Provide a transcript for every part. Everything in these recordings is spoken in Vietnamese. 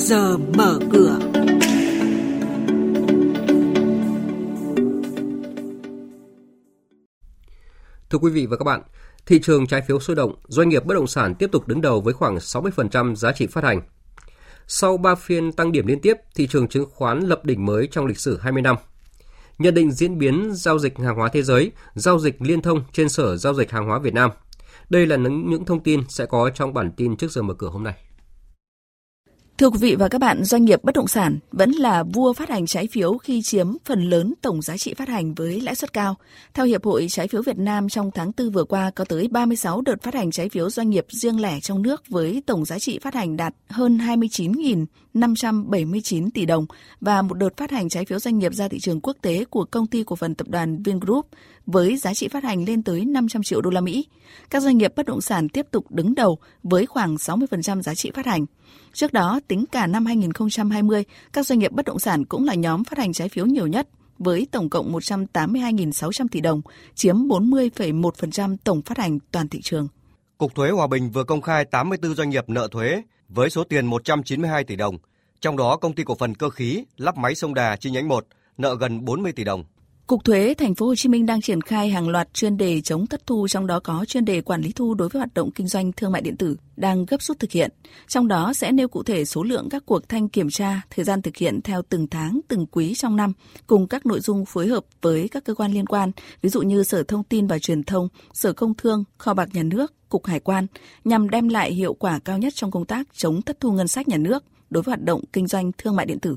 giờ mở cửa. Thưa quý vị và các bạn, thị trường trái phiếu sôi động, doanh nghiệp bất động sản tiếp tục đứng đầu với khoảng 60% giá trị phát hành. Sau 3 phiên tăng điểm liên tiếp, thị trường chứng khoán lập đỉnh mới trong lịch sử 20 năm. Nhận định diễn biến giao dịch hàng hóa thế giới, giao dịch liên thông trên sở giao dịch hàng hóa Việt Nam. Đây là những thông tin sẽ có trong bản tin trước giờ mở cửa hôm nay. Thưa quý vị và các bạn, doanh nghiệp bất động sản vẫn là vua phát hành trái phiếu khi chiếm phần lớn tổng giá trị phát hành với lãi suất cao. Theo Hiệp hội Trái phiếu Việt Nam, trong tháng 4 vừa qua có tới 36 đợt phát hành trái phiếu doanh nghiệp riêng lẻ trong nước với tổng giá trị phát hành đạt hơn 29.579 tỷ đồng và một đợt phát hành trái phiếu doanh nghiệp ra thị trường quốc tế của công ty cổ phần tập đoàn Vingroup với giá trị phát hành lên tới 500 triệu đô la Mỹ. Các doanh nghiệp bất động sản tiếp tục đứng đầu với khoảng 60% giá trị phát hành. Trước đó, tính cả năm 2020, các doanh nghiệp bất động sản cũng là nhóm phát hành trái phiếu nhiều nhất với tổng cộng 182.600 tỷ đồng, chiếm 40,1% tổng phát hành toàn thị trường. Cục Thuế Hòa Bình vừa công khai 84 doanh nghiệp nợ thuế với số tiền 192 tỷ đồng, trong đó công ty cổ phần cơ khí lắp máy sông Đà chi nhánh 1 nợ gần 40 tỷ đồng. Cục Thuế Thành phố Hồ Chí Minh đang triển khai hàng loạt chuyên đề chống thất thu trong đó có chuyên đề quản lý thu đối với hoạt động kinh doanh thương mại điện tử đang gấp rút thực hiện. Trong đó sẽ nêu cụ thể số lượng các cuộc thanh kiểm tra, thời gian thực hiện theo từng tháng, từng quý trong năm cùng các nội dung phối hợp với các cơ quan liên quan, ví dụ như Sở Thông tin và Truyền thông, Sở Công Thương, Kho bạc Nhà nước, Cục Hải quan nhằm đem lại hiệu quả cao nhất trong công tác chống thất thu ngân sách nhà nước đối với hoạt động kinh doanh thương mại điện tử.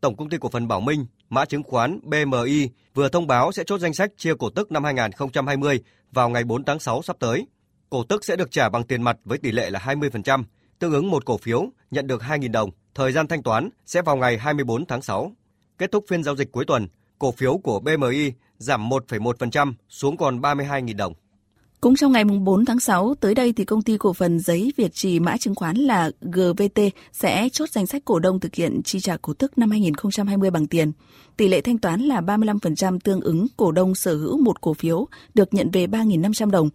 Tổng công ty cổ phần Bảo Minh, mã chứng khoán BMI vừa thông báo sẽ chốt danh sách chia cổ tức năm 2020 vào ngày 4 tháng 6 sắp tới. Cổ tức sẽ được trả bằng tiền mặt với tỷ lệ là 20%, tương ứng một cổ phiếu nhận được 2.000 đồng. Thời gian thanh toán sẽ vào ngày 24 tháng 6. Kết thúc phiên giao dịch cuối tuần, cổ phiếu của BMI giảm 1,1% xuống còn 32.000 đồng. Cũng trong ngày 4 tháng 6, tới đây thì công ty cổ phần giấy Việt Trì mã chứng khoán là GVT sẽ chốt danh sách cổ đông thực hiện chi trả cổ tức năm 2020 bằng tiền. Tỷ lệ thanh toán là 35% tương ứng cổ đông sở hữu một cổ phiếu được nhận về 3.500 đồng.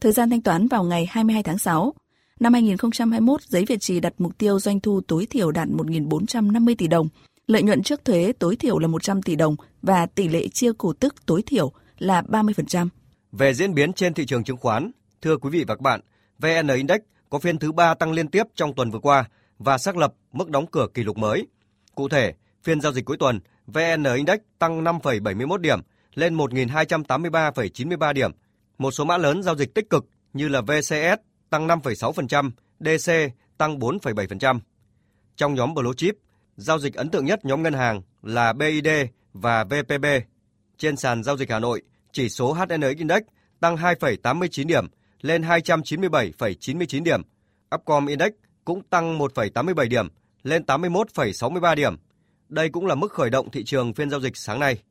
Thời gian thanh toán vào ngày 22 tháng 6. Năm 2021, giấy Việt Trì đặt mục tiêu doanh thu tối thiểu đạt 1.450 tỷ đồng, lợi nhuận trước thuế tối thiểu là 100 tỷ đồng và tỷ lệ chia cổ tức tối thiểu là 30%. Về diễn biến trên thị trường chứng khoán, thưa quý vị và các bạn, VN Index có phiên thứ ba tăng liên tiếp trong tuần vừa qua và xác lập mức đóng cửa kỷ lục mới. Cụ thể, phiên giao dịch cuối tuần, VN Index tăng 5,71 điểm lên 1.283,93 điểm. Một số mã lớn giao dịch tích cực như là VCS tăng 5,6%, DC tăng 4,7%. Trong nhóm Blue Chip, giao dịch ấn tượng nhất nhóm ngân hàng là BID và VPB. Trên sàn giao dịch Hà Nội, chỉ số HNX Index tăng 2,89 điểm lên 297,99 điểm. Upcom Index cũng tăng 1,87 điểm lên 81,63 điểm. Đây cũng là mức khởi động thị trường phiên giao dịch sáng nay.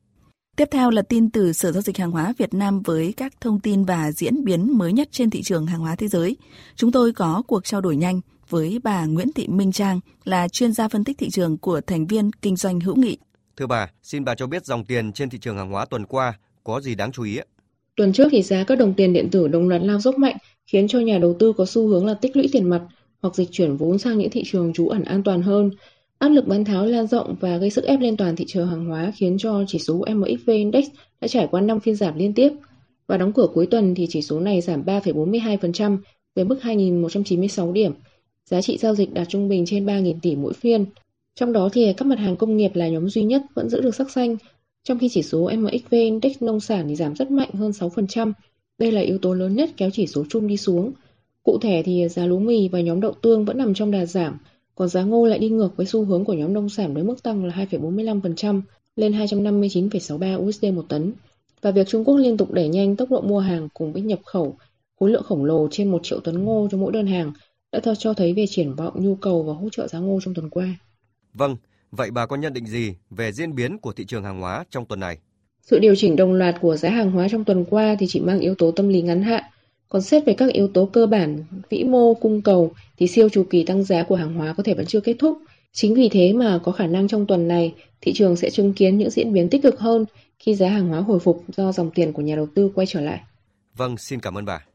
Tiếp theo là tin từ Sở Giao dịch Hàng hóa Việt Nam với các thông tin và diễn biến mới nhất trên thị trường hàng hóa thế giới. Chúng tôi có cuộc trao đổi nhanh với bà Nguyễn Thị Minh Trang là chuyên gia phân tích thị trường của thành viên kinh doanh hữu nghị. Thưa bà, xin bà cho biết dòng tiền trên thị trường hàng hóa tuần qua có gì đáng chú ý ạ? Tuần trước thì giá các đồng tiền điện tử đồng loạt lao dốc mạnh, khiến cho nhà đầu tư có xu hướng là tích lũy tiền mặt hoặc dịch chuyển vốn sang những thị trường trú ẩn an toàn hơn. Áp lực bán tháo lan rộng và gây sức ép lên toàn thị trường hàng hóa khiến cho chỉ số MXV Index đã trải qua 5 phiên giảm liên tiếp. Và đóng cửa cuối tuần thì chỉ số này giảm 3,42% về mức 2.196 điểm. Giá trị giao dịch đạt trung bình trên 3.000 tỷ mỗi phiên. Trong đó thì các mặt hàng công nghiệp là nhóm duy nhất vẫn giữ được sắc xanh trong khi chỉ số MXV Index nông sản thì giảm rất mạnh hơn 6%. Đây là yếu tố lớn nhất kéo chỉ số chung đi xuống. Cụ thể thì giá lúa mì và nhóm đậu tương vẫn nằm trong đà giảm, còn giá ngô lại đi ngược với xu hướng của nhóm nông sản với mức tăng là 2,45% lên 259,63 USD một tấn. Và việc Trung Quốc liên tục đẩy nhanh tốc độ mua hàng cùng với nhập khẩu khối lượng khổng lồ trên 1 triệu tấn ngô cho mỗi đơn hàng đã cho thấy về triển vọng nhu cầu và hỗ trợ giá ngô trong tuần qua. Vâng, vậy bà có nhận định gì về diễn biến của thị trường hàng hóa trong tuần này? Sự điều chỉnh đồng loạt của giá hàng hóa trong tuần qua thì chỉ mang yếu tố tâm lý ngắn hạn, còn xét về các yếu tố cơ bản, vĩ mô, cung cầu thì siêu chu kỳ tăng giá của hàng hóa có thể vẫn chưa kết thúc. Chính vì thế mà có khả năng trong tuần này, thị trường sẽ chứng kiến những diễn biến tích cực hơn khi giá hàng hóa hồi phục do dòng tiền của nhà đầu tư quay trở lại. Vâng, xin cảm ơn bà.